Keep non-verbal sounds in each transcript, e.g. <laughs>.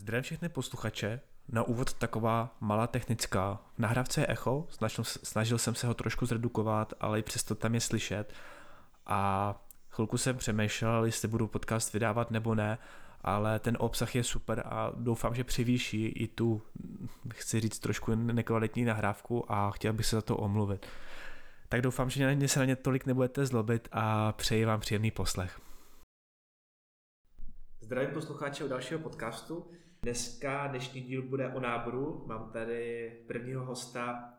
Zdravím všechny posluchače. Na úvod taková malá technická. V nahrávce je echo, snažil, snažil jsem se ho trošku zredukovat, ale i přesto tam je slyšet. A chvilku jsem přemýšlel, jestli budu podcast vydávat nebo ne, ale ten obsah je super a doufám, že přivýší i tu, chci říct, trošku nekvalitní nahrávku a chtěl bych se za to omluvit. Tak doufám, že na se na ně tolik nebudete zlobit a přeji vám příjemný poslech. Zdravím posluchače u dalšího podcastu. Dneska dnešní díl bude o náboru. Mám tady prvního hosta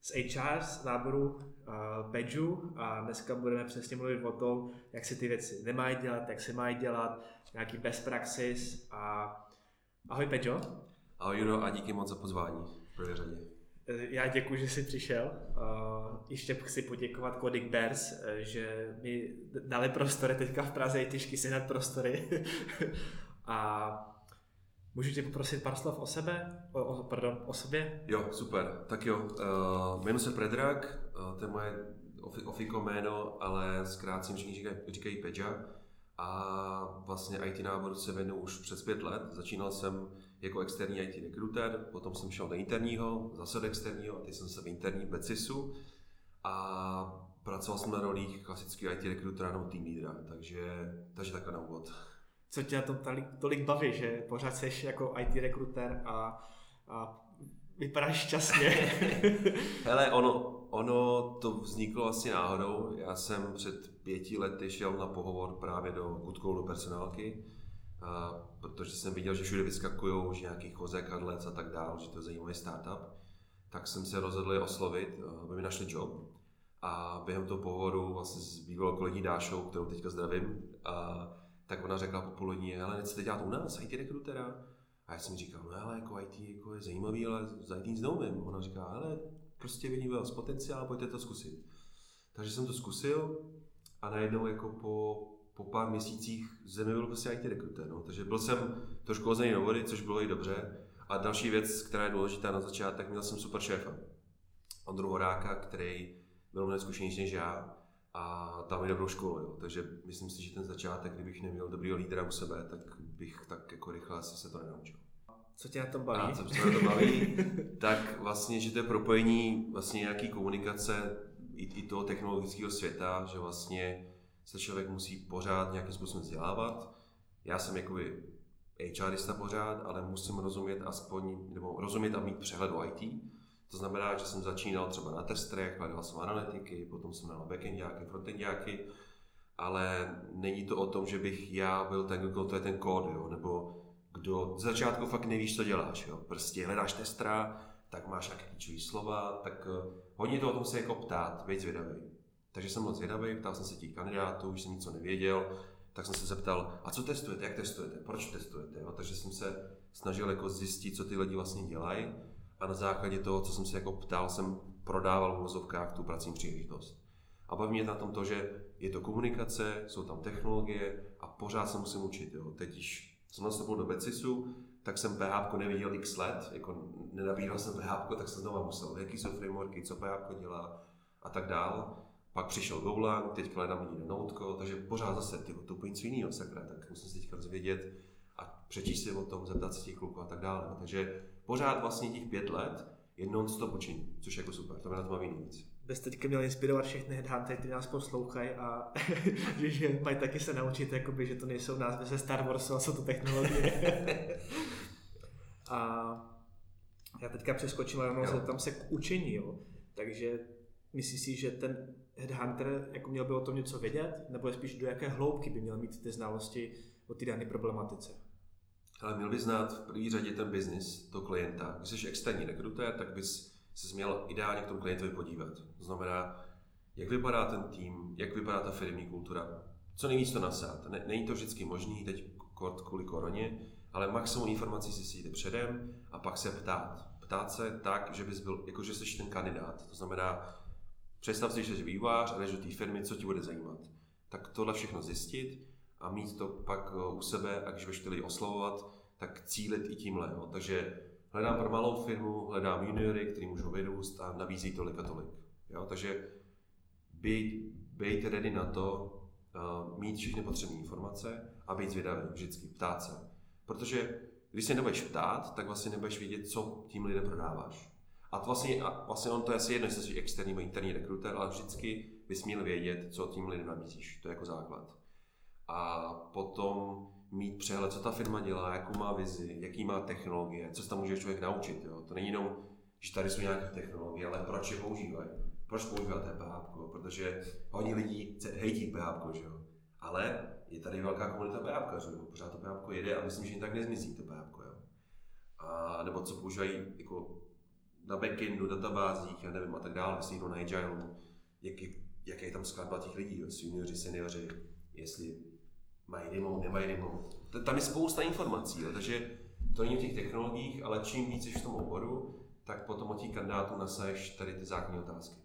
z HR, z náboru uh, a dneska budeme přesně mluvit o tom, jak se ty věci nemají dělat, jak se mají dělat, nějaký best praxis a ahoj Pedžo. Ahoj Juno a díky moc za pozvání v prvé řadě. Já děkuji, že jsi přišel. Ještě chci poděkovat Kodik Bears, že mi dali prostory teďka v Praze, je těžký sehnat prostory. <laughs> a Můžu tě poprosit pár slov o sebe? O, o, pardon, o sobě? Jo, super. Tak jo, uh, jmenuji se Predrag, uh, to je moje ofiko jméno, ale zkrátce všichni říkají, říkají Peja. A vlastně IT náboru se věnu už přes pět let. Začínal jsem jako externí IT rekruter, potom jsem šel do interního, zase do externího a teď jsem se v interní Becisu a pracoval jsem na rolích klasický IT rekrutera nebo team leadera, takže, takže takhle na úvod co tě na tom tolik, tolik baví, že pořád jsi jako IT rekruter a, a vypadáš šťastně. <laughs> Hele, ono, ono to vzniklo asi náhodou. Já jsem před pěti lety šel na pohovor právě do Good do personálky, a, protože jsem viděl, že všude vyskakují, že nějaký chozek, adlec a tak dál, že to zajímavý startup. Tak jsem se rozhodl je oslovit, aby mi našli job. A během toho pohovoru vlastně s bývalou kolegyní Dášou, kterou teďka zdravím, a tak ona řekla po půl ale nechcete dělat u nás IT rekrutera? A já jsem říkal, no ale jako IT jako je zajímavý, ale za IT nic neumím. Ona říká, ale prostě vidím vás potenciál, pojďte to zkusit. Takže jsem to zkusil a najednou jako po, po pár měsících ze mě byl prostě IT rekruter. No. Takže byl jsem trošku hozený do vody, což bylo i dobře. A další věc, která je důležitá na začátek, měl jsem super šéfa. Ondru Horáka, který byl mnohem zkušenější než já a tam je dobrou školu. Jo. Takže myslím si, že ten začátek, kdybych neměl dobrýho lídra u sebe, tak bych tak jako rychle asi se to nenaučil. Co tě na tom baví? A co mě na tom baví? <laughs> tak vlastně, že to je propojení vlastně nějaký komunikace i, i toho technologického světa, že vlastně se člověk musí pořád nějakým způsobem vzdělávat. Já jsem jakoby HRista pořád, ale musím rozumět aspoň, nebo rozumět a mít přehled o IT to znamená, že jsem začínal třeba na testrech, hledal jsem analytiky, potom jsem dal backendiáky, frontendiáky, ale není to o tom, že bych já byl ten, kdo to je ten kód, jo, nebo kdo z začátku fakt nevíš, co děláš. Jo. Prostě hledáš testra, tak máš nějaké klíčové slova, tak uh, hodně to o tom se jako ptát, být zvědavý. Takže jsem moc zvědavý, ptal jsem se těch kandidátů, už jsem nic nevěděl, tak jsem se zeptal, a co testujete, jak testujete, proč testujete. Jo? Takže jsem se snažil jako zjistit, co ty lidi vlastně dělají a na základě toho, co jsem se jako ptal, jsem prodával v vozovkách tu pracovní příležitost. A baví mě na tom to, že je to komunikace, jsou tam technologie a pořád se musím učit. Jo. Teď, když jsem nastoupil do Becisu, tak jsem PHP neviděl x let, jako nenabíral jsem PHP, tak jsem znovu musel, jaký jsou frameworky, co PHP dělá a tak dál. Pak přišel Golang, teď hledám lidi na Noteko, takže pořád zase, ty, to úplně něco jiného, sakra, tak musím si teďka rozvědět, a přečíst si o tom, zeptat se těch kluků a tak dále. Takže pořád vlastně těch pět let je non-stop učení, což je jako super, to mě na to baví nejvíc. Bys teďka měl inspirovat všechny headhuntery, kteří nás poslouchají a <laughs> že mají taky se naučit, jakoby, že to nejsou názvy ze Star Warsu, ale jsou to technologie. <laughs> a já teďka přeskočím a rovnou zeptám se k učení, jo. Takže myslíš si, že ten headhunter jako měl by o tom něco vědět, nebo je spíš do jaké hloubky by měl mít ty znalosti o té dané problematice? Ale měl by znát v první řadě ten biznis, to klienta. Když jsi externí rekrutér, tak bys se měl ideálně k tomu klientovi podívat. To znamená, jak vypadá ten tým, jak vypadá ta firmní kultura, co nejvíc to nasát. Ne, není to vždycky možné, teď kvůli koroně, ale maximum informací si jde předem a pak se ptát. Ptát se tak, že bys byl, jako že jsi ten kandidát. To znamená, představ si, že jsi vývojář a jdeš do té firmy, co ti bude zajímat. Tak tohle všechno zjistit a mít to pak eh, u sebe a když budeš lidi oslovovat, tak cílit i tímhle. Jo. Takže hledám pro malou firmu, hledám juniory, který můžou vyrůst a nabízí tolik a tolik. Jo. Takže být, být ready na to, uh, mít všechny potřebné informace a být zvědavý vždycky, ptát se. Protože když se nebudeš ptát, tak vlastně nebudeš vědět, co tím lidem prodáváš. A to vlastně, a vlastně on to je asi jedno, jestli jsi externí nebo interní rekruter, ale vždycky bys měl vědět, co tím lidem nabízíš. To je jako základ. A potom mít přehled, co ta firma dělá, jakou má vizi, jaký má technologie, co se tam může člověk naučit. Jo? To není jenom, že tady jsou nějaké technologie, ale proč je používají. Proč používáte PHP? Protože hodně lidí hejtí PHP, že jo? Ale je tady velká komunita PHP, že jo? Pořád to PHP jede a myslím, že jen tak nezmizí to PHP, jo? A, nebo co používají jako na backendu, databázích, já nevím, a tak dále, jestli na Agile, jak je, jaké je tam skladba těch lidí, jestli junioři, seniori, jestli mají remote, nemají remote. Tam je spousta informací, jo, takže to není o těch technologiích, ale čím víc jsi v tom oboru, tak potom od těch kandidátů nasaješ tady ty základní otázky.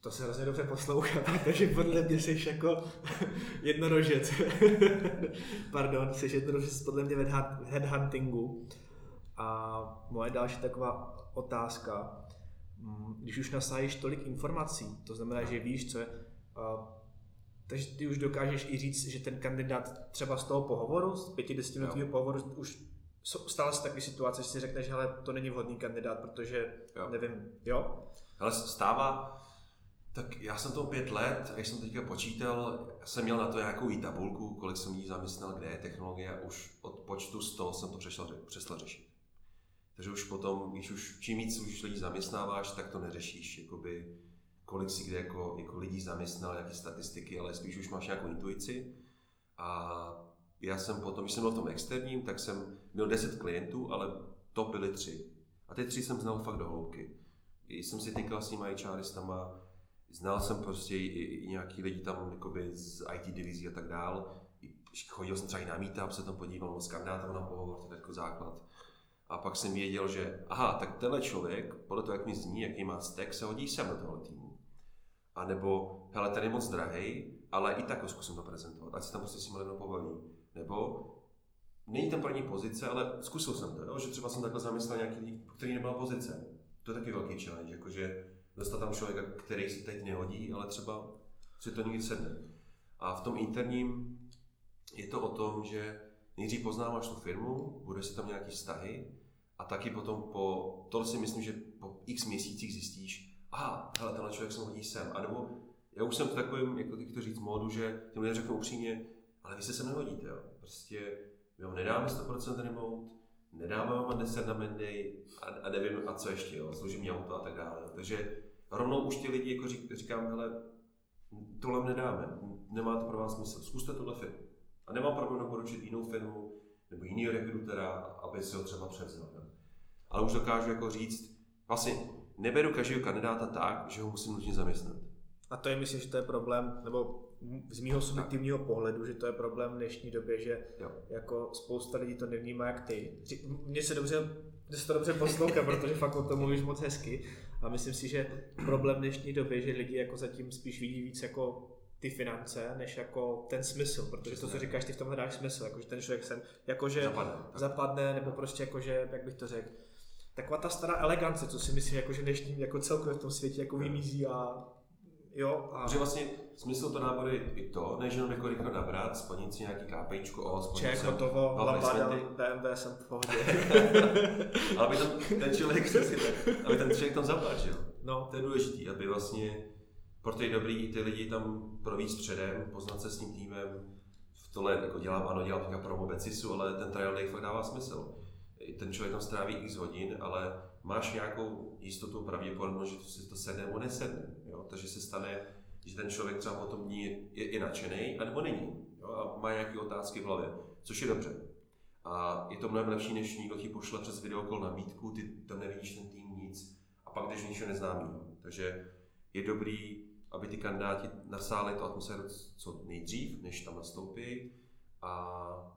To se hrozně dobře poslouchá, <laughs> protože podle mě jsi jako <laughs> jednorožec. <laughs> Pardon, jsi jednorožec podle mě v headhuntingu. A moje další taková otázka, mm, když už nasájíš tolik informací, to znamená, že víš, co je, takže ty už dokážeš i říct, že ten kandidát třeba z toho pohovoru, z pěti desetiminutového pohovoru, už stále se takové situace, že si řekneš, že to není vhodný kandidát, protože jo. nevím, jo? Ale stává, tak já jsem to pět let, a když jsem teďka počítal, jsem měl na to nějakou i tabulku, kolik jsem lidí zaměstnal, kde je technologie už od počtu 100 jsem to přešel, přestal řešit. Takže už potom, když už čím víc už lidí zaměstnáváš, tak to neřešíš, jakoby, kolik si kde jako, jako lidí zaměstnal, jaké statistiky, ale spíš už máš nějakou intuici. A já jsem potom, když jsem byl v tom externím, tak jsem měl 10 klientů, ale to byly tři. A ty tři jsem znal fakt do hloubky. I jsem si týkal s nimi HRistama, znal jsem prostě i, i nějaký lidi tam jakoby z IT divizí a tak dál. Chodil jsem třeba i na meetup, se tam podíval, s kandidátem na pohovor, to je jako základ. A pak jsem věděl, že aha, tak tenhle člověk, podle toho, jak mi zní, jaký má stack, se hodí sem do tohle týmu. A nebo, hele, ten je moc drahý, ale i tak ho zkusím to prezentovat, ať se tam prostě s tím lidem pobaví. Nebo, není tam pro ní pozice, ale zkusil jsem to, jo? že třeba jsem takhle zamyslel nějaký který nebyla pozice. To je taky velký challenge, jakože dostat tam člověka, který se teď nehodí, ale třeba si to někdy sedne. A v tom interním je to o tom, že nejdřív poznáváš tu firmu, bude si tam nějaký vztahy a taky potom po, to si myslím, že po x měsících zjistíš, aha, hele, tenhle člověk se hodí sem, a nebo já už jsem v takovém, jako to říct, módu, že těm lidem řeknu upřímně, ale vy se sem nehodíte, jo. Prostě my vám nedáme 100% remote, nedáme vám 10 na Monday a, a nevím, a co ještě, jo, služební auto a tak dále. Takže rovnou už ti lidi jako řík, říkám, hele, tohle nedáme, nemá to pro vás smysl, zkuste tohle firmu. A nemám problém doporučit jinou firmu nebo jiného rekrutera, aby si ho třeba převzal. Ale už dokážu jako říct, vlastně neberu každého kandidáta tak, že ho musím nutně zaměstnat. A to je, myslím, že to je problém, nebo z mého subjektivního pohledu, že to je problém v dnešní době, že jo. jako spousta lidí to nevnímá jak ty. Mně se dobře, mně se to dobře poslouchá, <laughs> protože fakt o tom mluvíš moc hezky. A myslím si, že problém v dnešní době, že lidi jako zatím spíš vidí víc jako ty finance, než jako ten smysl, protože to, co říkáš, ty v tom hledáš smysl, jakože ten člověk sem, jakože zapadne, zapadne nebo prostě jakože, jak bych to řekl, taková ta stará elegance, co si myslím, jakože dnešní jako celkově v tom světě jako vymizí a jo. A... Že vlastně smysl to náboru je i to, než jenom jako rychle nabrat, splnit si nějaký kápejčko, o, splnit Ček, hotovo, labada, BMW jsem v pohodě. <laughs> Ale aby tam ten člověk, aby ten člověk tam zaplatil. No. To je důležité, aby vlastně proto je dobrý ty lidi tam províct předem, poznat se s tím týmem. V tohle jako dělám, ano, dělám teďka promo Becisu, ale ten trial day fakt dává smysl. Ten člověk tam stráví x hodin, ale máš nějakou jistotu, pravděpodobnost, že to si to sedne nebo nesedne. Jo? Takže se stane, že ten člověk třeba potom dní je, je nadšený, anebo není. Jo? A má nějaké otázky v hlavě, což je dobře. A je to mnohem lepší, než někdo ti pošle přes videokol nabídku, ty tam nevidíš ten tým nic a pak jdeš něčeho neznámého. Takže je dobrý aby ty kandidáti nasáli tu atmosféru co nejdřív, než tam nastoupí. A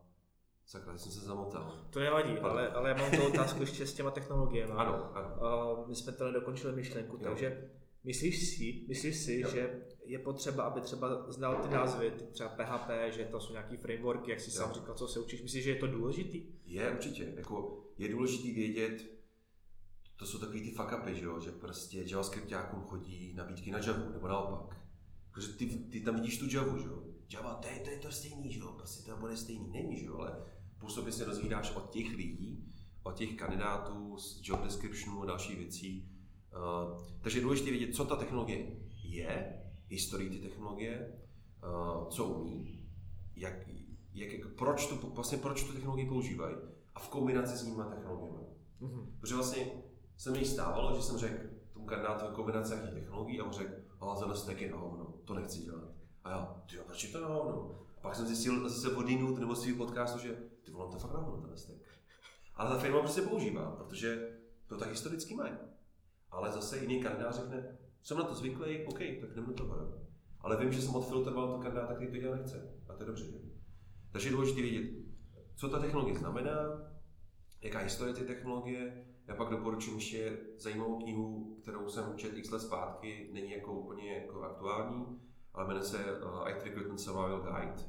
Sakra, jsem se zamotal. To nevadí, ale, ale já mám tu otázku ještě s těma technologiemi. Ano, ano. Uh, my jsme to nedokončili myšlenku, jo. takže myslíš si, myslíš si jo. že je potřeba, aby třeba znal ty názvy, třeba PHP, že to jsou nějaký frameworky, jak jsi jo. sám říkal, co se učíš. Myslíš, že je to důležitý? Je, určitě. Jako, je důležitý vědět, to jsou takový ty fuck upy, že, jo? že prostě JavaScriptákům chodí nabídky na Java, nebo naopak. Protože ty, ty tam vidíš tu Java, že jo? Java, to je, to je to stejný, že jo? Prostě to bude stejný. Není, že jo? Ale Působně se dozvídáš od těch lidí, od těch kandidátů, z job descriptionu a dalších věcí. Uh, takže je důležité vědět, co ta technologie je, historii ty technologie, uh, co umí, jak, jak, jak, proč, tu, vlastně proč tu technologii používají a v kombinaci s nimi technologiemi. Mm-hmm. Protože vlastně se mi stávalo, že jsem řekl tomu kandidátovi kombinaci jakých technologií a on řekl, ale za stack je na hovno, to nechci dělat. A já, ty proč je to na hovno? Pak jsem zjistil zase od jinut nebo svých podcastu, že vole, to fakt na hovno, ten stack. Ale ta firma prostě používá, protože to tak historicky mají. Ale zase jiný kandidát řekne, jsem na to zvyklý, OK, tak jdem do toho. Ale vím, že jsem odfiltroval to kandidáta, který to dělat nechce. A to je dobře. Že? Takže je důležité vědět, co ta technologie znamená, jaká historie té technologie. Já pak doporučím ještě zajímavou knihu, kterou jsem četl x let zpátky, není jako úplně jako aktuální, ale jmenuje se uh, IT Recruitment Survival Guide.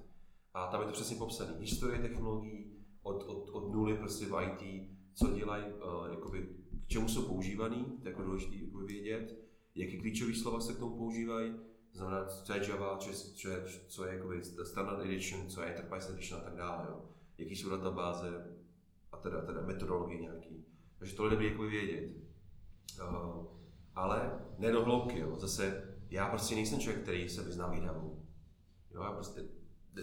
A tam je to přesně popsané. Historie technologií od, od, od nuly prostě v IT, co dělají, uh, jakoby, k čemu jsou používaný, to je jako důležité vědět, jaký klíčové slova se k tomu používají, znamená, co je Java, co je, co je, co je jakoby standard edition, co je enterprise edition a tak dále, jo. jaký jsou databáze a teda, teda metodologie nějaký. Takže tohle by jako vědět. Uh, ale ne do hloubky, jo. Zase já prostě nejsem člověk, který se vyzná v. Jo, já prostě,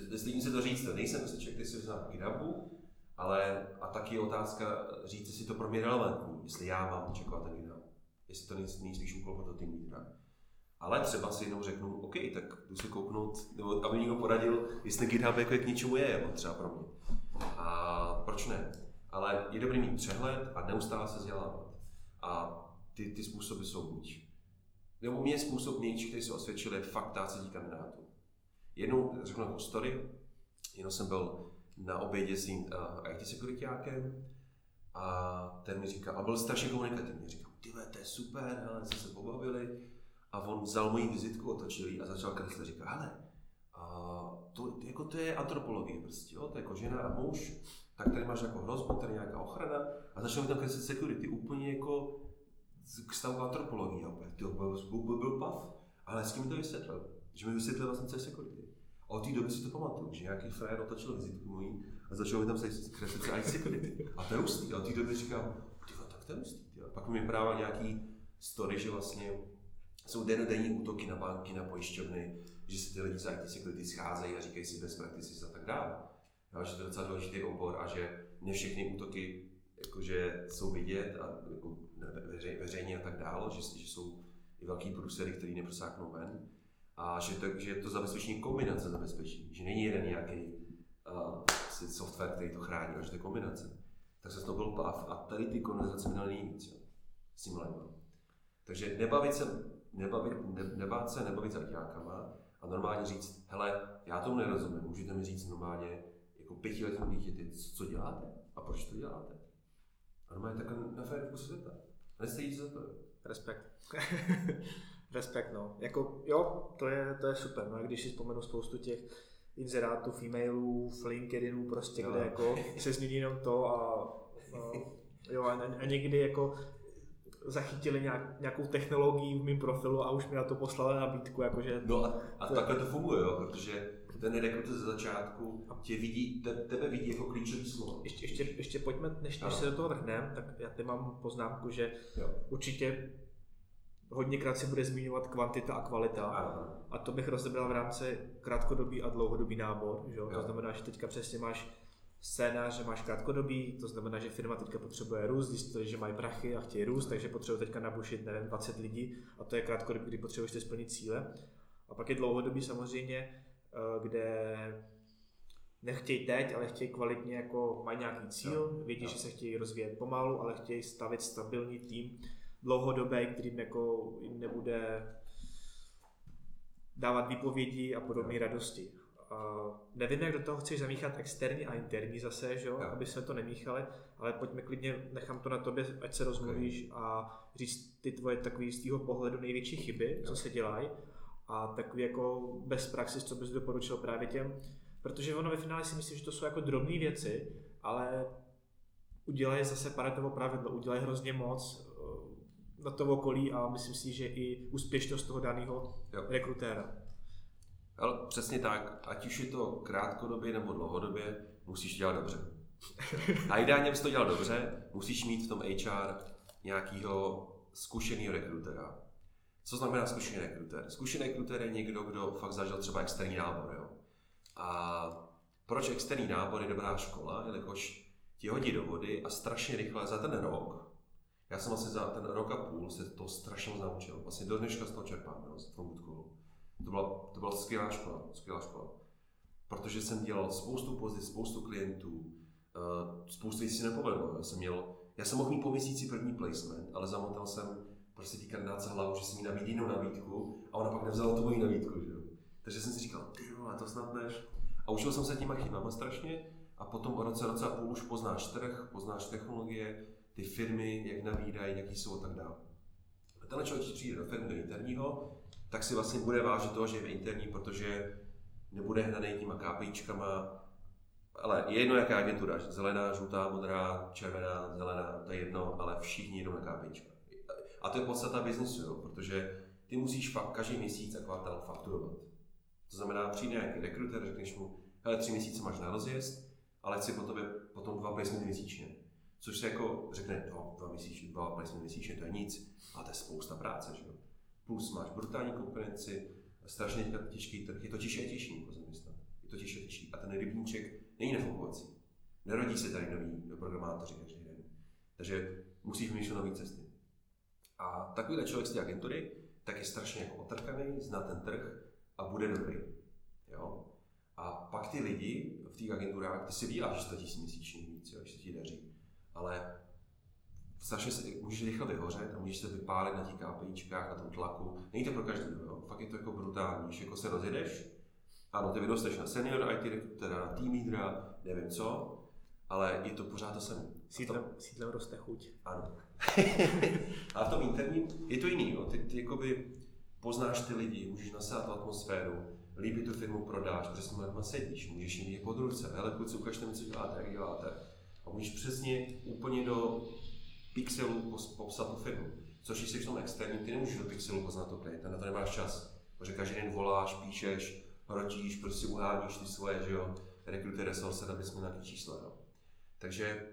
nestydím se to říct, nejsem prostě člověk, který se vyzná v ale a taky je otázka říct, jestli to pro mě relevantní, jestli já mám očekovat ten GitHub. Jestli to nejspíš úkol pro tým lídra. Ale třeba si jednou řeknu, OK, tak jdu si kouknout, nebo aby někdo poradil, jestli GitHub jako k něčemu je, jako třeba pro mě. A proč ne? Ale je dobrý mít přehled a neustále se vzdělávat. A ty, ty způsoby jsou buď. Nebo mě způsob největší, který se osvědčil, je fakt dát se kandidátů. Jednou řeknu jako story, jenom jsem byl na obědě s tím uh, IT sekuritákem a ten mi říká, a byl strašně komunikativní, říkal, ty to je super, ale jsme se pobavili, a on vzal moji vizitku, otočil a začal kreslit. Říká, hele, a to, jako to je antropologie prostě, jo? to je jako žena a muž, tak tady máš jako hrozbu, tady nějaká ochrana a začal mi tam kreslit security, úplně jako k stavu antropologie. Opět, byl, byl, byl, byl pav, ale s kým mi to vysvětlil? Že mi vysvětlil vlastně, co je security. A od té doby si to pamatuju, že nějaký frajer otočil vizitku mojí a začal mi tam kreslit i security. A to je hustý. A od té doby říkám, ty tak to je hustý. Pak mi právě nějaký story, že vlastně jsou denodenní útoky na banky, na pojišťovny, že se ty lidi z IT security scházejí a říkají si best practices a tak dále. Já, že to je docela důležitý obor a že ne všechny útoky jakože jsou vidět a jako veřej, veřejně a tak dále, že, že jsou i velký průsery, který neprosáknou ven a že to, že to zabezpečení kombinace zabezpečení, že není jeden nějaký uh, software, který to chrání, ale že to je kombinace. Tak se to byl PAV a tady ty konverzace měly nejvíc jo, s tím Takže nebavit se nebavit, ne, nebát se nebavit s ajťákama a normálně říct, hele, já tomu nerozumím, můžete mi říct normálně jako pětiletým dítěti, co děláte a proč to děláte. A normálně takhle na férovku se zeptat. Nestejí se za to. Respekt. <laughs> Respekt, no. Jako, jo, to je, to je super. No a když si vzpomenu spoustu těch inzerátů, e-mailů, v LinkedInu, prostě, jo. kde jako se změní jenom to a, a jo, a, a někdy jako zachytili nějak, nějakou technologii v mém profilu a už mi na to poslali nabídku. Jakože no a, a to takhle to funguje, jo, protože ten rekruter ze začátku tě vidí, te, tebe vidí jako klíčový slovo. Ještě, ještě, ještě pojďme, než, než se do toho vrhneme, tak já teď mám poznámku, že jo. určitě hodněkrát se bude zmiňovat kvantita a kvalita. Ano. A to bych rozebral v rámci krátkodobý a dlouhodobý nábor. Že? Jo. To znamená, že teďka přesně máš scénář, že máš krátkodobý, to znamená, že firma teďka potřebuje růst, zjistili, že mají prachy a chtějí růst, takže potřebuje teďka nabušit, nevím, 20 lidí a to je krátkodobý, kdy potřebuješ splnit cíle. A pak je dlouhodobý samozřejmě, eh, kde nechtějí teď, ale chtějí kvalitně, jako mají nějaký cíl, no, vědí, no. že se chtějí rozvíjet pomalu, ale chtějí stavit stabilní tým dlouhodobý, kterým jako jim nebude dávat výpovědi a podobné radosti. Uh, nevím, jak do toho chceš zamíchat externí a interní zase, že jo? aby se to nemíchali, ale pojďme klidně, nechám to na tobě, ať se rozmluvíš okay. a říct ty tvoje takový z tvého pohledu největší chyby, co se dělají a takový jako bez praxis, co bys doporučil právě těm, protože ono ve finále si myslím, že to jsou jako drobné věci, ale udělají zase paretovo pravidlo, udělají hrozně moc na to okolí a myslím si, že i úspěšnost toho daného rekrutéra. Ale přesně tak, ať už je to krátkodobě nebo dlouhodobě, musíš dělat dobře. <laughs> A ideálně, abys to dělal dobře, musíš mít v tom HR nějakého zkušeného rekrutéra. Co znamená zkušený rekrutér? Zkušený rekrutér je někdo, kdo fakt zažil třeba externí nábor. Jo? A proč externí nábor je dobrá škola? Jelikož ti hodí do vody a strašně rychle za ten rok, já jsem asi za ten rok a půl se to strašně naučil. Vlastně do dneška z toho čerpám, jo, z toho To byla, to byla skvělá škola, skvělá škola. Protože jsem dělal spoustu pozic, spoustu klientů, uh, spoustu věcí si nepovedlo. Já jsem měl, já jsem mohl mít po měsíci první placement, ale zamotal jsem prostě ty kandidáce hlavu, že jsem jí nabídl jinou nabídku a ona pak nevzala tu moji nabídku. Že? Takže jsem si říkal, ty vole, to snad než. A učil jsem se těma chybama strašně a potom o roce, roce a půl už poznáš trh, poznáš technologie, ty firmy, jak nabírají, jaký jsou a tak dále. A tenhle člověk, když přijde do firmy, do interního, tak si vlastně bude vážit toho, že je interní, protože nebude hnaný těma KPIčkama, ale je jedno, jaká agentura, zelená, žlutá, modrá, červená, zelená, to je jedno, ale všichni jdou na KPIčka. A to je podstata biznesu, jo, protože ty musíš fakt každý měsíc a kvartál fakturovat. To znamená, přijde nějaký rekruter, řekneš mu, hele, tři měsíce máš na rozjezd, ale chci po tobě potom dva placementy měsíčně. Což se jako řekne, no, dva, měsíčně, dva placementy měsíčně, to je nic, ale to je spousta práce, že jo. Plus máš brutální konkurenci, strašně těžký trh, je to těžší a těžší jako zaměstnat. Je to těžší a těžší. A ten rybníček není nefungující. Nerodí se tady noví programátoři každý den. Takže musíš vymýšlet nové cesty. A takovýhle člověk z té agentury, tak je strašně jako otrkaný, zná ten trh a bude dobrý. Jo? A pak ty lidi v těch agenturách, ty si vyděláš 100 000 měsíčně víc, jo, když se ti daří. Ale strašně se, můžeš rychle vyhořet a můžeš se vypálit na těch KPIčkách, na tom tlaku. Není to pro každého, jo? fakt je to jako brutální. Když jako se rozjedeš, ano, ty vyrosteš na senior IT, teda na team leadera, nevím co, ale je to pořád to samé. Sídlem, to... sídlem roste chuť. Ano. <laughs> a v tom interním je to jiný. No. Ty, ty jakoby poznáš ty lidi, můžeš nasát tu atmosféru, líbí tu firmu prodáš, protože s těmi lidmi sedíš, můžeš jim pod ruce, hele kluci, ukažte mi, co děláte, jak děláte. A můžeš přesně úplně do pixelu popsat tu firmu. Což když jsi v tom externím, ty nemůžeš do pixelu poznat to klienta, na to nemáš čas. Protože každý den voláš, píšeš, hrotíš, prostě uháníš ty svoje, že jo, rekruty resource, aby jsme nějaké čísla. Jo. Takže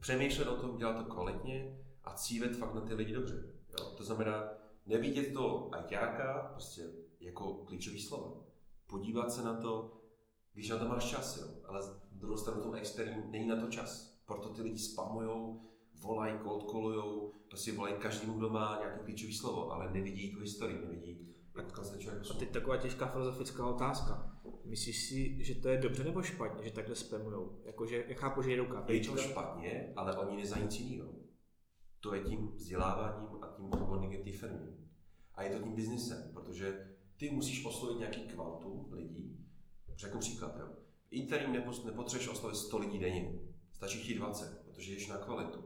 přemýšlet o tom, dělat to kvalitně a cílit fakt na ty lidi dobře. Jo. To znamená, nevidět to ajťáka prostě jako klíčový slovo. Podívat se na to, když na to máš čas, jo. ale druhou stranu tom externím není na to čas. Proto ty lidi spamujou, volají, cold callujou, prostě volají každému, kdo má nějaké klíčové slovo, ale nevidí tu historii, nevidí, jak se člověk A teď taková těžká filozofická otázka. Myslíš si, že to je dobře nebo špatně, že takhle spamujou? Jakože, já chápu, že jedou Je to špatně, ale oni nezají nic jiného. To je tím vzděláváním a tím odborníkem té firmy. A je to tím biznesem, protože ty musíš oslovit nějaký kvantum lidí. Řeknu příklad, jo. Interním nepotřebuješ oslovit 100 lidí denně. Stačí ti 20, protože jdeš na kvalitu.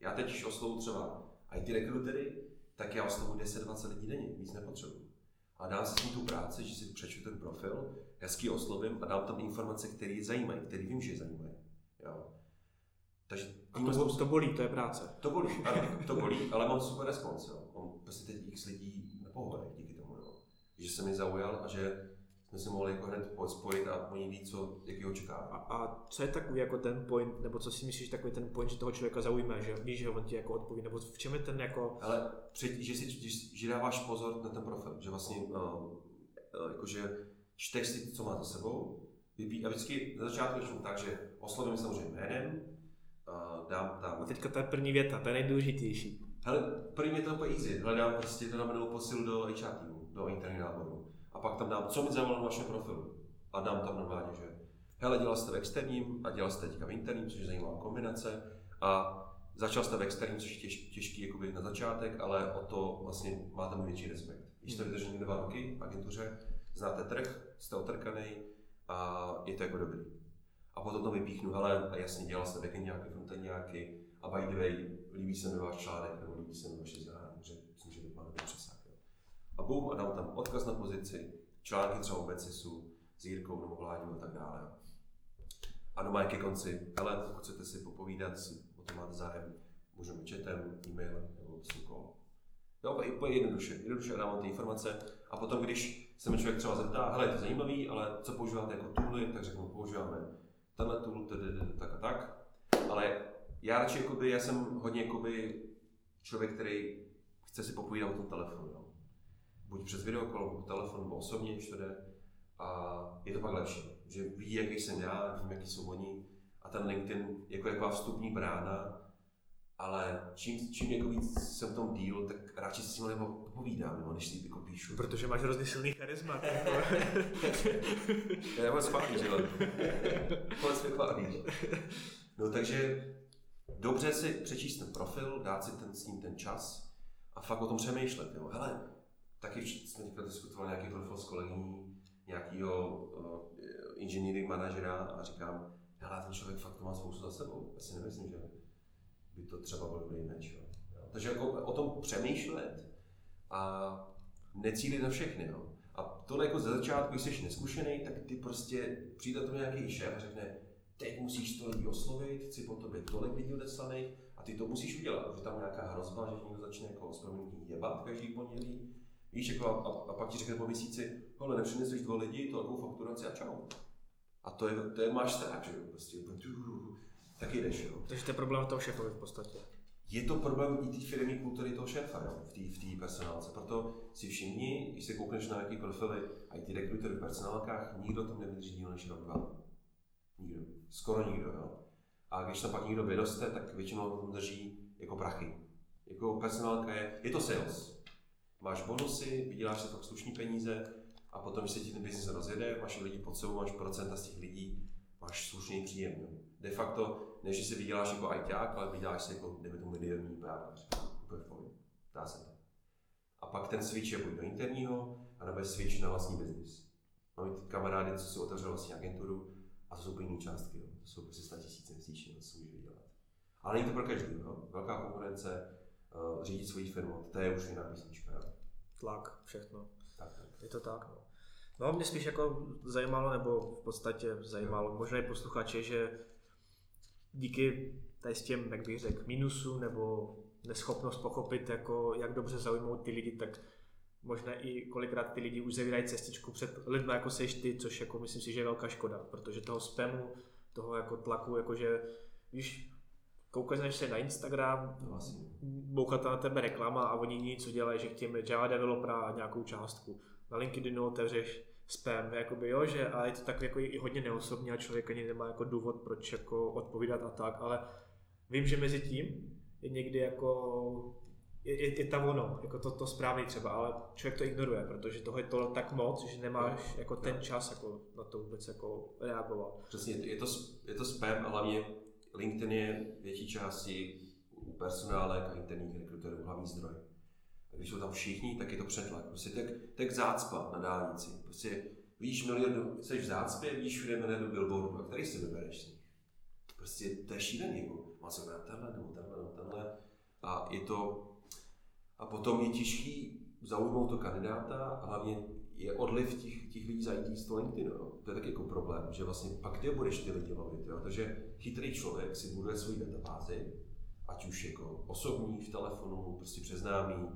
Já teď, když oslovu třeba IT rekrutery, tak já oslovu 10-20 lidí denně, víc nepotřebuji. A dám si tu práci, že si přečtu ten profil, hezký oslovím a dám tam informace, které je zajímají, které vím, že je zajímají. Jo. Takže a to, to bolí, to je práce. To bolí, ano, to bolí, ale mám super respons. Jo. Mám prostě teď x lidí na pohodě díky tomu, jo. že se mi zaujal a že jsme se mohli jako hned spojit a oni ví, co, jaký očekává. A, a, co je takový jako ten point, nebo co si myslíš takový ten point, že toho člověka zaujme, že víš, že on ti jako odpoví, nebo v čem je ten jako... Ale před, že, si, že, že dáváš pozor na ten profil, že vlastně uh, uh, jakože čteš si, co má za sebou, vypí, a vždycky na začátku začnu tak, že oslovím samozřejmě jménem, uh, dám tam... A teďka ta první věta, ta je nejdůležitější. Hele, první věta je úplně easy, hledám prostě to namenou posilu do HR týmu, do interního náboru pak tam dám, co mi zajímalo na vašem profilu. A dám tam normálně, že hele, dělal jste v externím a dělal jste teďka v interním, což je zajímavá kombinace. A začal jste v externím, což je těž, těžký jakoby na začátek, ale o to vlastně máte můj větší respekt. Když jste vydrželi dva roky v agentuře, znáte trh, jste otrkaný a je to jako dobrý. A potom to vypíchnu, hele, a jasně, dělal jste backend nějaký, frontend nějaký, a by the way, líbí se mi váš článek, nebo líbí se mi vaše vzdělání, že myslím, že to má přesah a bum, a dám tam odkaz na pozici, články třeba o BCSu, s Jirkou nebo a tak dále. A doma ke konci, ale pokud chcete si popovídat, o tom máte zájem, můžeme chatem, e-mailem nebo call. Jo, i po jednoduše, jednoduše dávám ty informace a potom, když se mi člověk třeba zeptá, hele, je to zajímavý, ale co používáte jako tooly, tak řeknu, používáme tenhle tool, tak a tak, ale já radši, jakoby, já jsem hodně jakoby, člověk, který chce si popovídat o tom telefonu. Jo. Buď přes video, po telefonu, nebo osobně, když to jde. A je to pak lepší, že ví, jaký jsem já, vím, jaký jsou oni. A ten LinkedIn jako taková vstupní brána, ale čím, čím jako víc jsem v tom díl, tak radši si s ním povídám, nebo než si jako píšu. Protože máš hrozně silný charisma. <laughs> Já moc chválíš, že? Mi chválíš. No takže dobře si přečíst ten profil, dát si ten, s ním ten čas a fakt o tom přemýšlet. Jo. Hele, taky jsme teďka diskutovali nějaký profil s kolegyní, nějakého uh, engineering manažera a říkám, hele, ten člověk fakt to má spoustu za sebou. Já si nemyslím, že by to třeba byl dobrý. Jo. Takže jako o tom přemýšlet a necílit na všechny. Jo. A tohle jako ze začátku, když jsi neskušený, tak ty prostě přijde to nějaký šéf a řekne, teď musíš to lidi oslovit, chci po tobě tolik lidí odeslaných a ty to musíš udělat, protože tam nějaká hrozba, že někdo začne jako s jebat každý pondělí. Víš, jako a, a, a, pak ti řekne po měsíci, hele, nepřineseš dva lidi, to takovou fakturaci a čau. A to je, to je máš strach, že jo, prostě, tak jdeš, jo. Takže to je problém toho šéfovi v podstatě. Je to problém i té firmy kultury toho šéfa, jo, v té v personálce. Proto si všimni, když se koukneš na nějaký profily a i ty rekrutery v personálkách, nikdo tam nevydrží díl než rok dva. Nikdo. Skoro nikdo, jo. A když tam pak někdo vyroste, tak většinou tam drží jako prachy. Jako personálka je, je to sales. Máš bonusy, vyděláš si fakt slušní peníze a potom, když se ti ten biznis rozjede, máš lidi pod sebou, máš procenta z těch lidí, máš slušný příjem. Jo. De facto, než si vyděláš jako ajťák, ale vyděláš si jako, dejme tomu, milioní právě. Dá se to. A pak ten switch je buď do interního, anebo switch na vlastní biznis. Mám kamarády, co si otevřel vlastní agenturu, a to jsou úplně částky, jo. to jsou prostě 100 tisíce měsíčně, se může vydělat. Ale není to pro každý, jo. velká konkurence, uh, řídit svoji firmu, to je už jiná písnička. Jo. Tlak, všechno. Tak, tak. Je to tak, no. No, mě spíš jako zajímalo, nebo v podstatě zajímalo, možná i posluchače, že díky tady s těm, jak bych řekl, minusu nebo neschopnost pochopit, jako, jak dobře zaujmout ty lidi, tak možná i kolikrát ty lidi už zavírají cestičku před lidmi, jako seš ty, což jako myslím si, že je velká škoda, protože toho spamu, toho jako tlaku, jakože když koukáš se na Instagram, vlastně. bouchá na tebe reklama a oni nic, co dělají, že chtějí Java developera a nějakou částku. Na LinkedInu otevřeš spam, jakoby jo, že, a je to tak jako i hodně neosobní a člověk ani nemá jako důvod, proč jako odpovídat a tak, ale vím, že mezi tím je někdy jako je, je, je tam ono, jako to, to správný třeba, ale člověk to ignoruje, protože toho je to tak moc, že nemáš jako ten čas jako na to vůbec jako reagovat. Přesně, je to, je to spam a hlavně LinkedIn je větší části u personálek a interních rekruterů hlavní zdroj. A když jsou tam všichni, tak je to přetlak. Prostě tak, tak zácpa na dálnici. Prostě víš milion, jsi v zácpě, víš všude milion billboardů, a který si vybereš z. Prostě to je šílený, jako má se na tenhle, nebo tenhle, nebo tenhle. A je to, a potom je těžký zaujmout to kandidáta a hlavně je odliv těch, těch lidí za IT z toho LinkedInu. Jo. To je taky jako problém, že vlastně pak ty budeš ty lidi lovit. Jo. Takže chytrý člověk si buduje svoji databázi, ať už jako osobní, v telefonu, prostě přeznámý.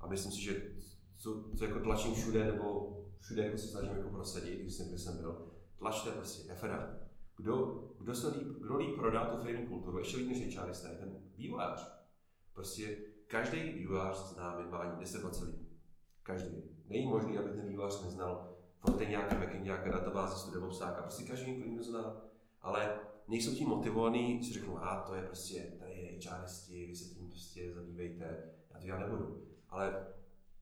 A myslím si, že co, co jako tlačím všude, nebo všude jako se snažím jako prosadit, když jsem, kde jsem byl, tlačte prostě referát. Kdo, kdo, se líp, kdo líp prodá tu firmní kulturu, ještě líp než HRista, je ten vývojář. Prostě Každý vývojář zná minimálně 10-20 lidí. Každý. Není možný, aby ten vývojář neznal frontend nějaké, backend nějaké databáze, studia obsáka. Prostě každý někdo zná. Ale nejsou tím motivovaný, si řeknou, a to je prostě, tady je HRisti, vy se tím prostě zabývejte, já to já nebudu. Ale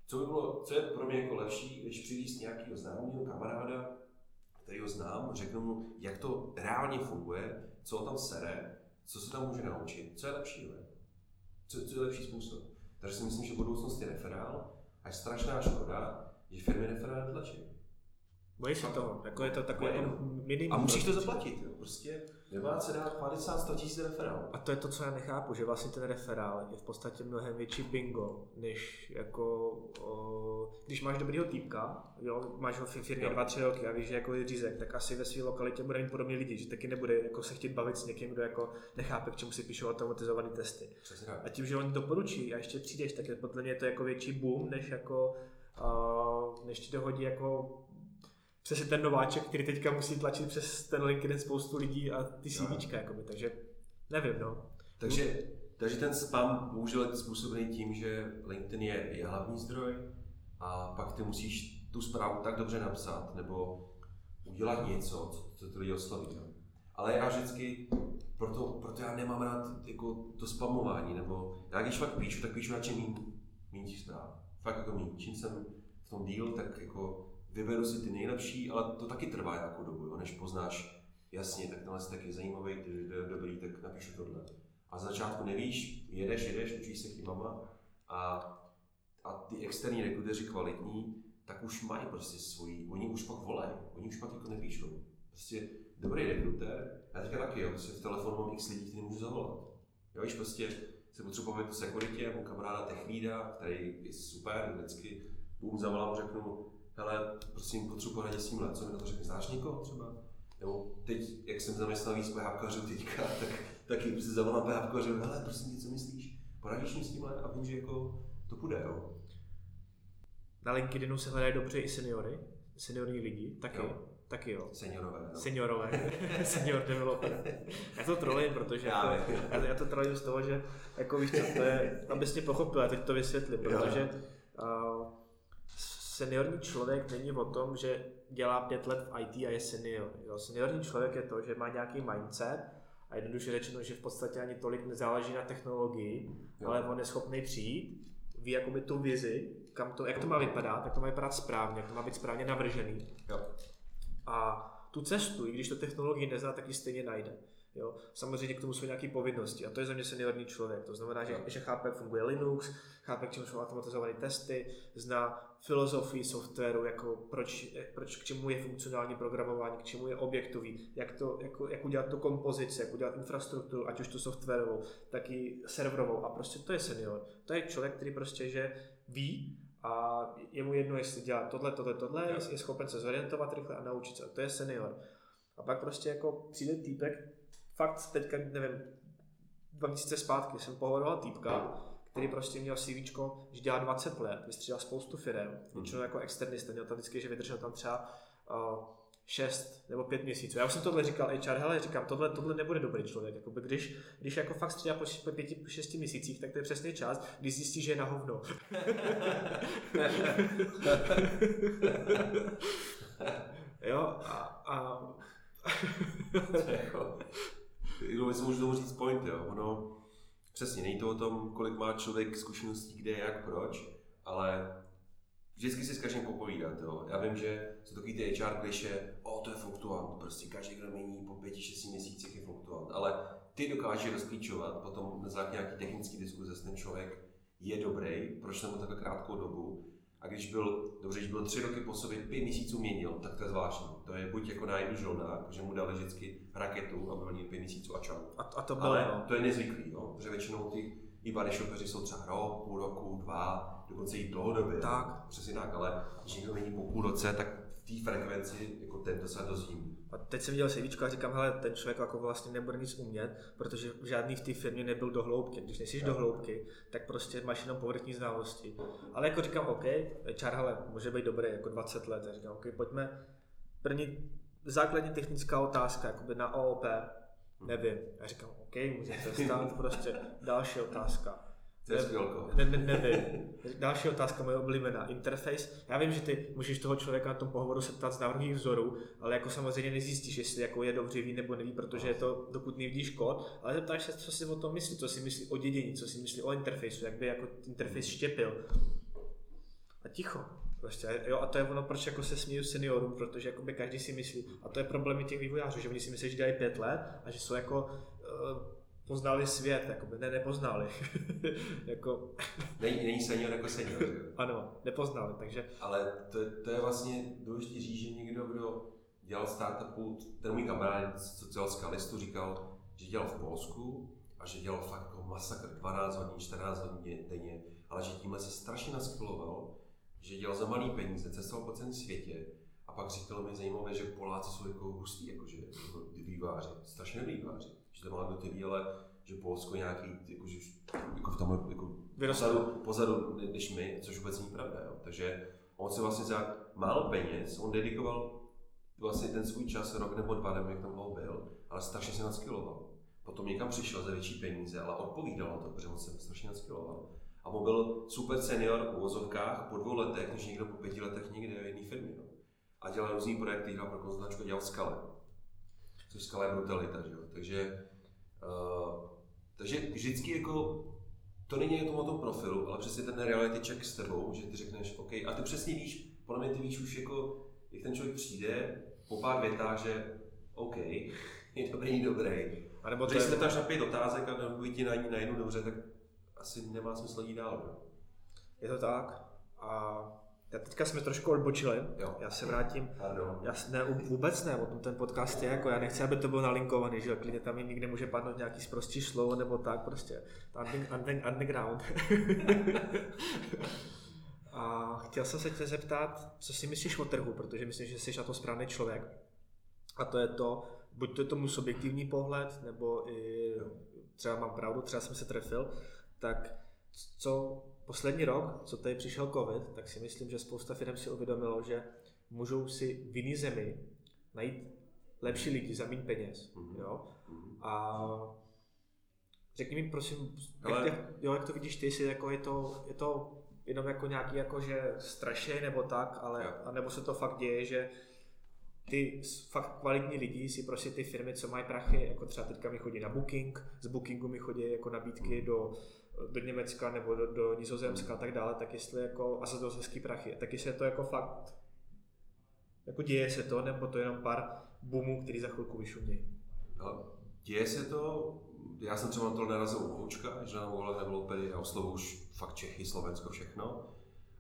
co by bylo, co je pro mě jako lepší, když přijít nějakého známého kamaráda, který ho znám, řeknu mu, jak to reálně funguje, co tam sere, co se tam může naučit, co je lepší. Co, co je lepší způsob. Takže si myslím, že budoucnost je referál a je strašná škoda, že firmy referál netlačí. Bojí se toho, jako je to takové minimum. A musíš to zaplatit, jo. prostě nemá se dát 50 100 tisíc referál. A to je to, co já nechápu, že vlastně ten referál je v podstatě mnohem větší bingo, než jako, o, když máš dobrýho týpka, jo, máš ho v firmě 2-3 roky a víš, že jako je řízek, tak asi ve své lokalitě bude mít podobný lidi, že taky nebude jako se chtít bavit s někým, kdo jako nechápe, k čemu si píšou automatizované testy. Přesně. A tím, že oni doporučí a ještě přijdeš, tak je podle mě to jako větší boom, než jako, uh, než ti dohodí jako přesně ten nováček, který teďka musí tlačit přes ten LinkedIn spoustu lidí a ty CVčka, jakoby, takže nevím, no. Takže, takže ten spam bohužel je způsobený tím, že LinkedIn je, je hlavní zdroj a pak ty musíš tu zprávu tak dobře napsat nebo udělat něco, co, co ty lidi osloví. Jo. Ale já vždycky, proto, proto já nemám rád jako to spamování, nebo já když fakt píšu, tak píšu radši méně méně zpráv. Fakt jako méně. Čím jsem v tom díl, tak jako vyberu si ty nejlepší, ale to taky trvá nějakou dobu, jo, než poznáš, jasně, tak tenhle tak je zajímavý, dobrý, tak napíšu tohle. A z začátku nevíš, jedeš, jedeš, učíš se chybama a, a ty externí rekruteři kvalitní, tak už mají prostě svoji, oni už pak volají, oni už pak jako nepíšou. Prostě dobrý rekruter, já teďka taky, jo, prostě v telefonu mám x lidí, který můžu zavolat. Jo, víš, prostě se potřebuji bavit o sekuritě, mám kamaráda techlída, který je super, vždycky bum, zavolám, řeknu, hele, prosím, potřebuji poradit s tímhle, co mi na to řekne, znáš někoho třeba? Nebo teď, jak jsem zaměstnal víc PHPkařů teďka, <laughs> tak taky si zavolám PHPkařů, hele, prosím, co myslíš? Poradíš mi s tímhle a vím, že jako to půjde, jo. Na LinkedInu se hledají dobře i seniory, seniorní lidi, taky. Jo. Taky jo. Seniorové. Jo. Seniorové, <laughs> senior developer. Já to trolím, protože Já jako, já, já, to trolím z toho, že jako víš co, to je, abys mě pochopil, teď to vysvětlím, Jo. protože uh, seniorní člověk není o tom, že dělá pět let v IT a je senior. Jo. Seniorní člověk je to, že má nějaký mindset a jednoduše řečeno, že v podstatě ani tolik nezáleží na technologii, Jo. ale on je schopný přijít, ví jakoby tu vizi, kam to, jak to má vypadat, jak to má vypadat správně, jak to má být správně navržený Jo. a tu cestu, i když to technologii nezná, tak ji stejně najde. Jo? Samozřejmě k tomu jsou nějaké povinnosti a to je za mě seniorní člověk. To znamená, že, že chápe, jak funguje Linux, chápe, k čemu jsou automatizované testy, zná filozofii softwaru, jako proč, proč, k čemu je funkcionální programování, k čemu je objektový, jak, to, jako, jak udělat tu kompozici, jak udělat infrastrukturu, ať už tu softwarovou, tak i serverovou. A prostě to je senior. To je člověk, který prostě že ví a je mu jedno, jestli dělá tohle, tohle, tohle, Jo. je schopen se zorientovat rychle a naučit se. To je senior. A pak prostě jako přijde týpek, fakt teďka, nevím, dva měsíce zpátky jsem pohodoval týpka, který prostě měl CV, že dělá 20 let, vystřídal spoustu firm, většinou jako externista, měl tam vždycky, že vydržel tam třeba uh, 6 nebo 5 měsíců. Já už jsem tohle říkal HR, hele, říkám, tohle, tohle nebude dobrý člověk. Jakoby, když, když jako fakt střídá po 5, 6 měsících, tak to je přesně čas, kdy zjistí, že je na hovno. <laughs> <laughs> jo, a, a To je jako si můžu tomu říct point, jo. Ono, přesně, není to o tom, kolik má člověk zkušeností, kde, jak, proč, ale vždycky si s každým popovídat, jo. Já vím, že jsou takový ty HR kliše, o, to je fluktuant, prostě každý, kdo mění po pěti, šesti měsících je fluktuant, ale ty dokáže rozklíčovat potom na základě nějaký technický diskuze, jestli ten člověk je dobrý, proč nebo takhle krátkou dobu, a když byl, dobře, když byl tři roky po sobě, pět měsíců měnil, tak to je zvláštní. To je buď jako nájemní žoldák, že mu dali vždycky raketu a byl pět měsíců a čau. a, a to bylo, Ale no. to je nezvyklý, jo? protože většinou ty i body shopeři jsou třeba rok, půl roku, dva, dokonce i dlouhodobě. Tak. Přesně tak, ale když někdo není po půl roce, tak té frekvenci, jako tento se dozvím. A teď jsem viděl CV a říkám, hele, ten člověk jako vlastně nebude nic umět, protože žádný v té firmě nebyl do hloubky. Když nejsi do hloubky, tak prostě máš jenom povrchní znalosti. Ale jako říkám, OK, čar, hele, může být dobrý, jako 20 let. A říkám, OK, pojďme. První základní technická otázka, jakoby na OOP, nevím. Já říkám, OK, můžete stát, prostě další otázka. To je skvělko. Ne, ne, nevím. Další otázka, moje oblíbená. Interface. Já vím, že ty můžeš toho člověka na tom pohovoru se ptát z návrhových vzorů, ale jako samozřejmě nezjistíš, jestli jako je dobře ví nebo neví, protože je to, dokud nevidíš kód, ale zeptáš se, co si o tom myslí, co si myslí o dědění, co si myslí o interfejsu, jak by jako interface štěpil. A ticho. Prostě, jo, a to je ono, proč jako se směju seniorům, protože jakoby každý si myslí, a to je problém i těch vývojářů, že oni si myslí, že dělají pět let a že jsou jako uh, poznali svět, jakoby, ne, nepoznali. <laughs> jako, Není, není senior jako senior, ano, nepoznali, takže Ale to, je- to je vlastně důležité říct, že někdo, kdo dělal startupu, ten můj kamarád z sociálního listu říkal, že dělal v Polsku a že dělal fakt jako masakr 12 hodin, 14 hodin denně, ale že tímhle se strašně naskviloval, že dělal za malý peníze, cestoval po celém světě a pak říkal mi zajímavé, že Poláci jsou jako hustí, jakože jako výváři, strašně dobrý výváři, že to má kdo ty ví, ale že Polsko je nějaký, jako, že, jako v tomhle jako pozadu, pozadu než my, což vůbec není pravda. Jo. Takže on se vlastně za málo peněz, on dedikoval vlastně ten svůj čas, rok nebo dva, nevím, jak tam dlouho byl, ale strašně se naskiloval. Potom někam přišel za větší peníze, ale odpovídal na to, protože on se strašně naskiloval. A on byl super senior v uvozovkách po dvou letech, než někdo po pěti letech někde v jedné firmě. No. A dělal různý projekty, hrál pro konzultačku, dělal skale. Což skala je brutalita, že jo. Takže, uh, takže vždycky jako to není jenom o tom profilu, ale přesně ten reality check s tebou, že ty řekneš, OK, a ty přesně víš, podle mě ty víš už jako, jak ten člověk přijde, po pár větách, že OK, <laughs> je dobrý, dobrý. A nebo když se zeptáš na pět otázek a neodpoví ti na, na jednu dobře, tak asi nemá smysl jít dál. Je to tak. A já teďka jsme trošku odbočili. Jo. Já se vrátím. Pardon. Já, ne, vůbec ne, o tom ten podcast je, jako já nechci, aby to bylo nalinkovaný, že klidně tam nikde může padnout nějaký zprostý slovo nebo tak prostě. Underground. <laughs> A chtěl jsem se tě zeptat, co si myslíš o trhu, protože myslím, že jsi na to správný člověk. A to je to, buď to je tomu subjektivní pohled, nebo i třeba mám pravdu, třeba jsem se trefil, tak co poslední rok, co tady přišel covid, tak si myslím, že spousta firm si uvědomilo, že můžou si v jiný zemi najít lepší lidi za méně peněz. Mm-hmm. Jo? Mm-hmm. A řekni mi prosím, Ale... jak, jo, jak to vidíš ty, si jako je to, je to jenom jako nějaký jako, že strašej nebo tak, ale, a nebo se to fakt děje, že ty fakt kvalitní lidi si prostě ty firmy, co mají prachy, jako třeba teďka mi chodí na Booking, z Bookingu mi chodí jako nabídky do, do Německa nebo do, do Nizozemska a tak dále, tak jestli jako, a za to hezký prachy, tak jestli je to jako fakt, jako děje se to, nebo to je jenom pár boomů, který za chvilku vyšumí. No, děje se to, já jsem třeba na to narazil u Houčka, že na Google nebylo úplně, já oslovu už fakt Čechy, Slovensko, všechno.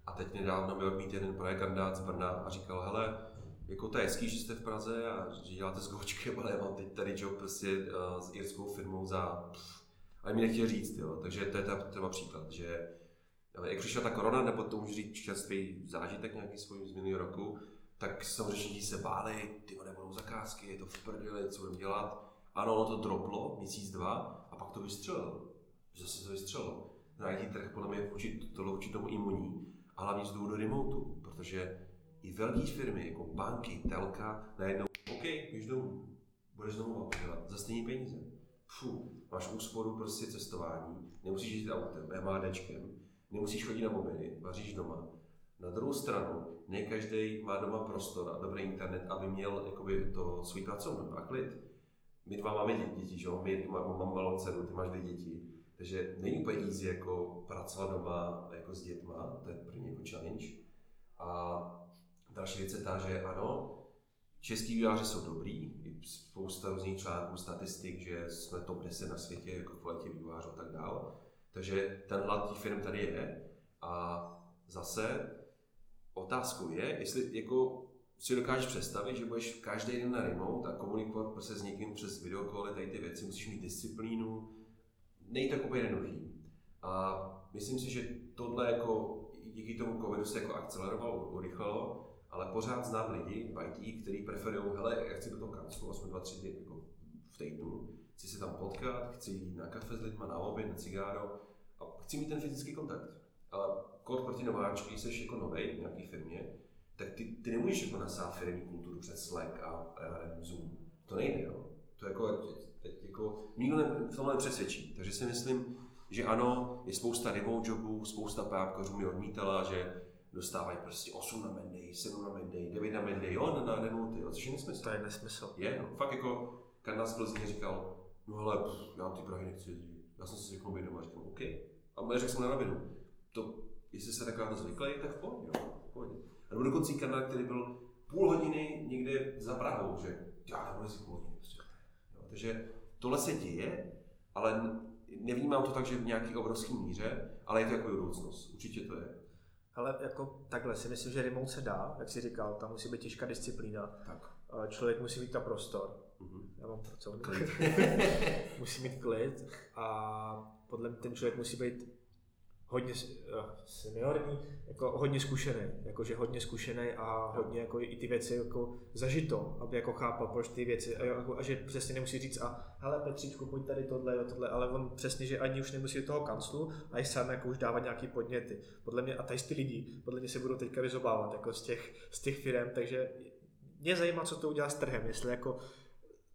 A teď nedávno mi odmít jeden projekt kandidát z Brna a říkal, hele, jako to je hezký, že jste v Praze a že děláte s Gočkem, ale já mám teď tady job prostě uh, s irskou firmou za, ale mi nechtěl říct, jo. takže to je třeba příklad, že jak přišla ta korona, nebo to můžu říct čerstvý zážitek nějaký svůj z minulého roku, tak samozřejmě se báli, ty nebudou zakázky, je to v prdeli, co budeme dělat. Ano, ono to droplo měsíc, dva a pak to vystřelilo. Zase to vystřelilo. Na IT trh podle mě je tohle určitě tomu imunní a hlavně z důvodu remotu, protože i velké firmy, jako banky, telka, najednou, OK, běž domů, budeš znovu dělat za stejné peníze. Fu, máš úsporu prostě cestování, nemusíš jít autem, MHDčkem, nemusíš chodit na mobily, vaříš doma. Na druhou stranu, ne každý má doma prostor a dobrý internet, aby měl jakoby, to svůj pracovnu a klid. My dva máme děti, že jo? My, mám, mám malou dceru, ty máš dvě děti. Takže není úplně easy jako pracovat doma jako s dětma, to je první jako challenge. A Další věc je ta, že ano, český vývojáři jsou dobrý, spousta různých článků, statistik, že jsme top 10 na světě jako kvalitě vývojářů a tak dále. Takže ten hlad těch firm tady je. A zase otázkou je, jestli jako si dokážeš představit, že budeš každý den na remote a komunikovat prostě s někým přes videokoly, tady ty věci, musíš mít disciplínu, není to úplně jednoduchý. A myslím si, že tohle jako díky tomu covidu se jako akcelerovalo, urychlilo ale pořád znám lidi v IT, kteří preferují, hele, já chci do toho kanclu, aspoň dva, tři dny jako v týdnu, chci se tam potkat, chci jít na kafe s lidmi, na oběd, na cigáro a chci mít ten fyzický kontakt. Ale kod proti nováčky, když jsi jako nový v nějaké firmě, tak ty, ty nemůžeš jako nasát firmní kulturu přes Slack a, a Zoom. To nejde, jo. To jako, teď jako nikdo ne, v tomhle nepřesvědčí. Takže si myslím, že ano, je spousta remote jobů, spousta pápkařů mi odmítala, že dostávají prostě 8 na Menday, 7 na Menday, 9 na Menday, jo, na, na remoty, což je nesmysl. To je nesmysl. Je, no, fakt jako Kanda z Plzně říkal, no hele, já ty Prahy nechci jezdit, já jsem si řekl být doma, říkám, OK. A řekl jsem na rovinu, to, jestli se takhle zvyklý, tak v pohodě, jo, v pohodě. A nebo dokonce Kanda, který byl půl hodiny někde za Prahou, že já nebudu jezdit půl hodiny, jo, takže tohle se děje, ale nevnímám to tak, že v nějaký obrovský míře, ale je to jako budoucnost. Určitě to je. Ale jako takhle si myslím, že remote se dá, jak jsi říkal, tam musí být těžká disciplína. Tak. Člověk musí mít ta prostor. Mm-hmm. Já mám pracovní. <laughs> musí mít klid a podle mě ten člověk musí být hodně uh, seniorní, jako hodně zkušený, jakože hodně zkušený a hodně jako i ty věci jako zažito, aby jako chápal, proč ty věci a, jako, a že přesně nemusí říct a hele Petříčku, pojď tady tohle, tohle, ale on přesně, že ani už nemusí do toho kanclu a i sám jako už dávat nějaký podněty. Podle mě a tady ty lidi, podle mě se budou teďka vyzobávat jako z těch, z těch firm, takže mě zajímá, co to udělá s trhem, jestli jako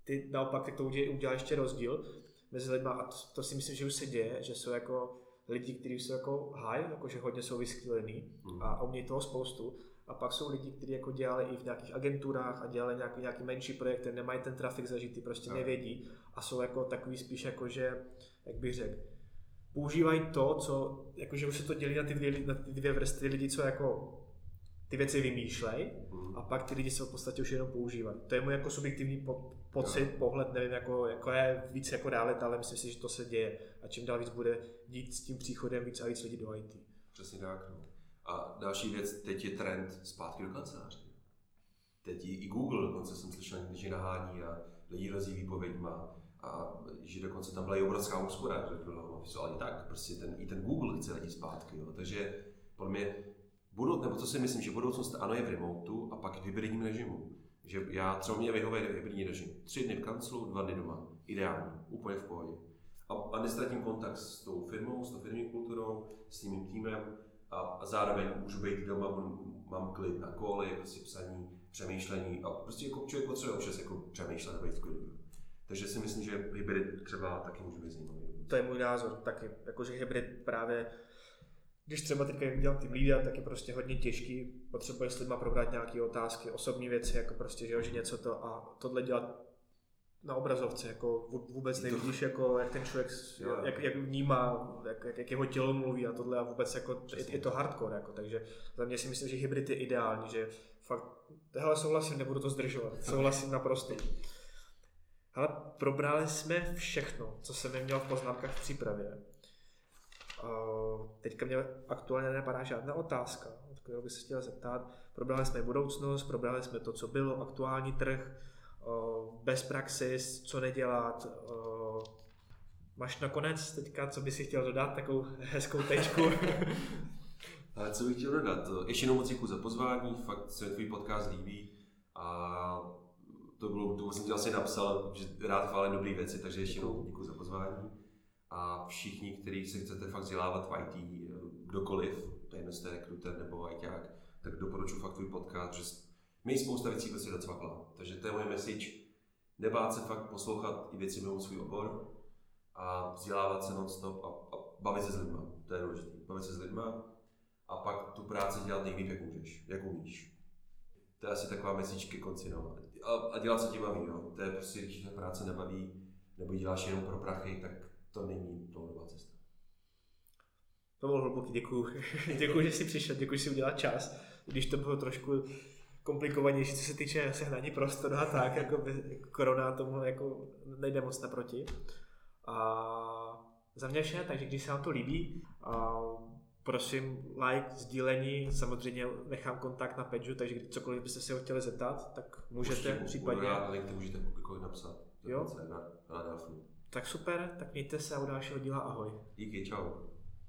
ty naopak tak to udělá ještě rozdíl mezi lidmi a to, to, si myslím, že už se děje, že jsou jako lidi, kteří jsou jako high, jakože hodně jsou vyskylený hmm. a, umějí toho spoustu. A pak jsou lidi, kteří jako dělali i v nějakých agenturách a dělali nějaký, nějaký menší projekty, nemají ten trafik zažitý, prostě no. nevědí a jsou jako takový spíš jako, že, jak bych řekl, používají to, co, jakože už se to dělí na ty dvě, na ty dvě vrstvy lidí, co jako ty věci vymýšlej mm. a pak ty lidi se v podstatě už jenom používají. To je můj jako subjektivní po, pocit, no. pohled, nevím, jako, jako je víc jako realita, ale myslím si, že to se děje a čím dál víc bude dít s tím příchodem víc a víc lidí do IT. Přesně tak. No. A další věc, teď je trend zpátky do kanceláře. Teď i Google, dokonce jsem slyšel, že nahání a lidi lezí výpověďma a že dokonce tam byla i obrovská úspora, že bylo ale tak, prostě ten, i ten Google chce lidi zpátky. Jo. Takže podle mě budou, nebo co si myslím, že budoucnost ano je v remotu a pak v hybridním režimu. Že já třeba mě vyhovuje hybridní režim. Tři dny v kanclu, dva dny doma. Ideální, úplně v pohodě. A, a nestratím kontakt s tou firmou, s tou firmní kulturou, s tím týmem a, a zároveň můžu být doma, mám klid na koly, prostě psaní, přemýšlení a prostě jako člověk potřebuje občas jako přemýšlet a být v klidu. Takže si myslím, že hybrid třeba taky může být zajímavý. To je můj názor taky, jakože hybrid právě když třeba teďka dělám tým lída, tak je prostě hodně těžký, potřebuješ s lidma probrat nějaké otázky, osobní věci, jako prostě, že, jo, že něco to a tohle dělat na obrazovce, jako vůbec nevidíš, jako, jak ten člověk, jak, jak vnímá, jak, jak, jeho tělo mluví a tohle a vůbec jako, je, je, to hardcore, jako, takže za mě si myslím, že hybrid je ideální, že fakt, hele souhlasím, nebudu to zdržovat, <laughs> souhlasím naprosto. Ale probrali jsme všechno, co jsem neměl v poznámkách v přípravě. Teďka mě aktuálně nenapadá žádná otázka, kterou bych se chtěl zeptat. Probrali jsme budoucnost, probrali jsme to, co bylo, aktuální trh, bez praxis, co nedělat. Máš nakonec teďka, co bys si chtěl dodat, takovou hezkou tečku? <laughs> Ale co bych chtěl dodat? Ještě jenom moc děkuji za pozvání, fakt se tvůj podcast líbí a to bylo, to jsem ti asi napsal, že rád chválím dobré věci, takže ještě jednou děkuji za pozvání. A všichni, kteří se chcete fakt vzdělávat v IT, kdokoliv, to je jste rekruter nebo ITák, tak doporučuji fakt tvůj podcast, že mi spousta věcí prostě zacvakla. Takže to je moje message. Nebát se fakt poslouchat i věci mimo svůj obor a vzdělávat se non-stop a, a bavit se s lidmi. To je důležité. Bavit se s lidmi a pak tu práci dělat nejlíp, jak můžeš, jak umíš. To je asi taková message ke konci. No a, a dělat, co tě baví. No. To je prostě, když ta práce nebaví, nebo děláš jenom pro prachy, tak to není dlouhodobá cesta. To bylo hluboký, děkuji. <laughs> děkuji, že jsi přišel, děkuji, že jsi udělal čas. Když to bylo trošku komplikovanější, co se týče sehnání prostoru a tak, jako by korona tomu jako nejde moc naproti. A za mě vše, takže když se vám to líbí, a prosím like, sdílení, samozřejmě nechám kontakt na Pedžu, takže cokoliv byste se ho chtěli zeptat, tak můžete Určitě, případně. Rád, link můžete kdykoliv napsat. Jo? Na, na tak super, tak mějte se a u dalšího díla ahoj. Díky, čau.